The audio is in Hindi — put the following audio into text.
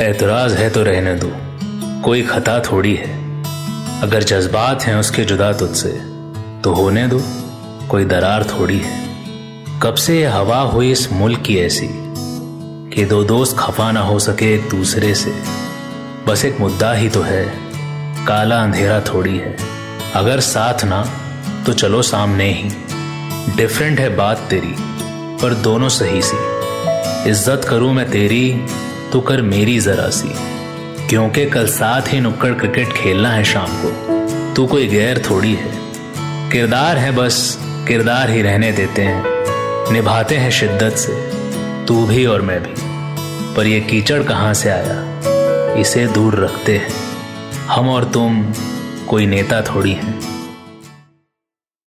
एतराज़ है तो रहने दो। कोई खता थोड़ी है। अगर जज्बात हैं उसके जुदा तुझसे तो होने दो। कोई दरार थोड़ी है। कब से ये हवा हुई इस मुल्क की ऐसी, कि दो दोस्त खफा ना हो सके एक दूसरे से? बस एक मुद्दा ही तो है, काला अंधेरा थोड़ी है। अगर साथ ना तो चलो सामने ही। डिफरेंट है बात तेरी, पर दोनों सही सी। इज़्ज़त करूँ मैं तेरी तो कर मेरी जरा सी। क्योंकि कल साथ ही नुक्कड़ क्रिकेट खेलना है शाम को। तू कोई गैर थोड़ी है। किरदार है बस, किरदार ही रहने देते हैं। निभाते हैं शिद्दत से, तू भी और मैं भी। पर ये कीचड़ कहाँ से आया? इसे दूर रखते हैं। हम और तुम कोई नेता थोड़ी हैं।